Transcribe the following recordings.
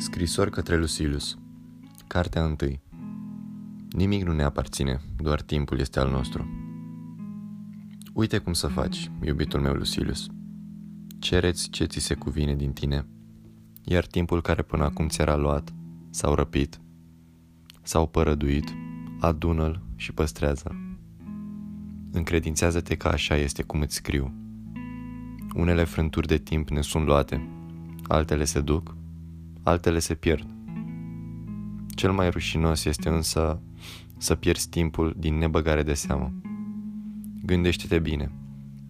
Scrisori către Lucilius Cartea 1 Nimic nu ne aparține, doar timpul este al nostru. Uite cum să faci, iubitul meu Lucilius. Cereți ce ți se cuvine din tine, iar timpul care până acum ți era luat, sau răpit, sau părăduit, adună-l și păstrează. Încredințează-te că așa este cum îți scriu. Unele frânturi de timp ne sunt luate, altele se duc, altele se pierd. Cel mai rușinos este însă să pierzi timpul din nebăgare de seamă. Gândește-te bine.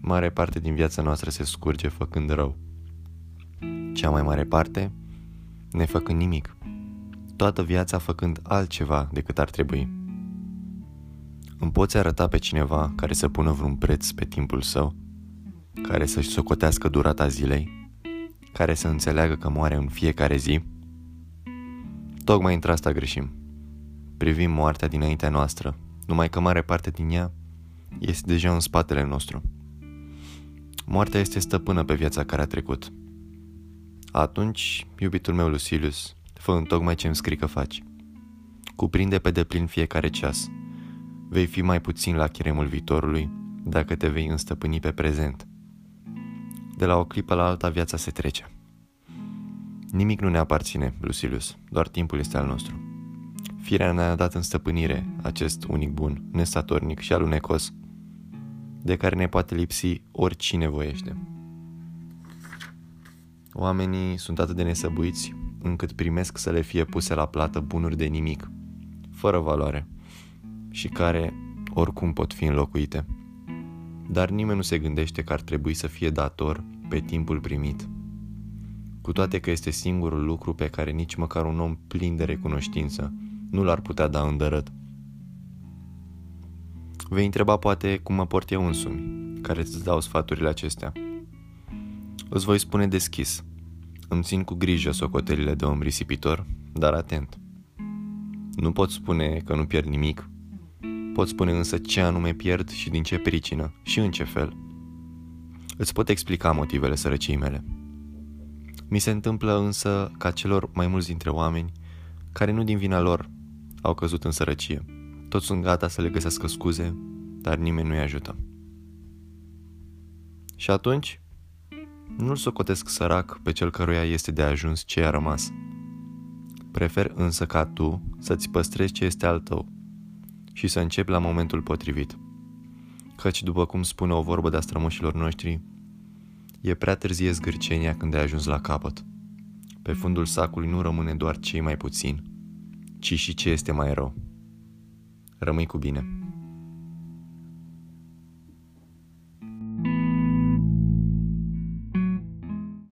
Mare parte din viața noastră se scurge făcând rău. Cea mai mare parte ne făcând nimic. Toată viața făcând altceva decât ar trebui. Îmi poți arăta pe cineva care să pună vreun preț pe timpul său? Care să-și socotească durata zilei? Care să înțeleagă că moare în fiecare zi? Tocmai într asta greșim. Privim moartea dinaintea noastră, numai că mare parte din ea este deja în spatele nostru. Moartea este stăpână pe viața care a trecut. Atunci, iubitul meu Lucilius, fă tocmai ce îmi scrii că faci. Cuprinde pe deplin fiecare ceas. Vei fi mai puțin la chiremul viitorului dacă te vei înstăpâni pe prezent – de la o clipă la alta viața se trece. Nimic nu ne aparține, Lucilius, doar timpul este al nostru. Firea ne-a dat în stăpânire acest unic bun, nesatornic și alunecos, de care ne poate lipsi oricine voiește. Oamenii sunt atât de nesăbuiți încât primesc să le fie puse la plată bunuri de nimic, fără valoare, și care oricum pot fi înlocuite dar nimeni nu se gândește că ar trebui să fie dator pe timpul primit. Cu toate că este singurul lucru pe care nici măcar un om plin de recunoștință nu l-ar putea da îndărât. Vei întreba poate cum mă port eu însumi, care îți dau sfaturile acestea. Îți voi spune deschis. Îmi țin cu grijă socotelile de om risipitor, dar atent. Nu pot spune că nu pierd nimic, pot spune însă ce anume pierd și din ce pricină și în ce fel. Îți pot explica motivele sărăciei mele. Mi se întâmplă însă ca celor mai mulți dintre oameni care nu din vina lor au căzut în sărăcie. Toți sunt gata să le găsească scuze, dar nimeni nu-i ajută. Și atunci, nu-l socotesc sărac pe cel căruia este de ajuns ce a rămas. Prefer însă ca tu să-ți păstrezi ce este al tău și să începi la momentul potrivit. Căci, după cum spune o vorbă de-a strămoșilor noștri, e prea târzie zgârcenia când ai ajuns la capăt. Pe fundul sacului nu rămâne doar cei mai puțini, ci și ce este mai rău. Rămâi cu bine!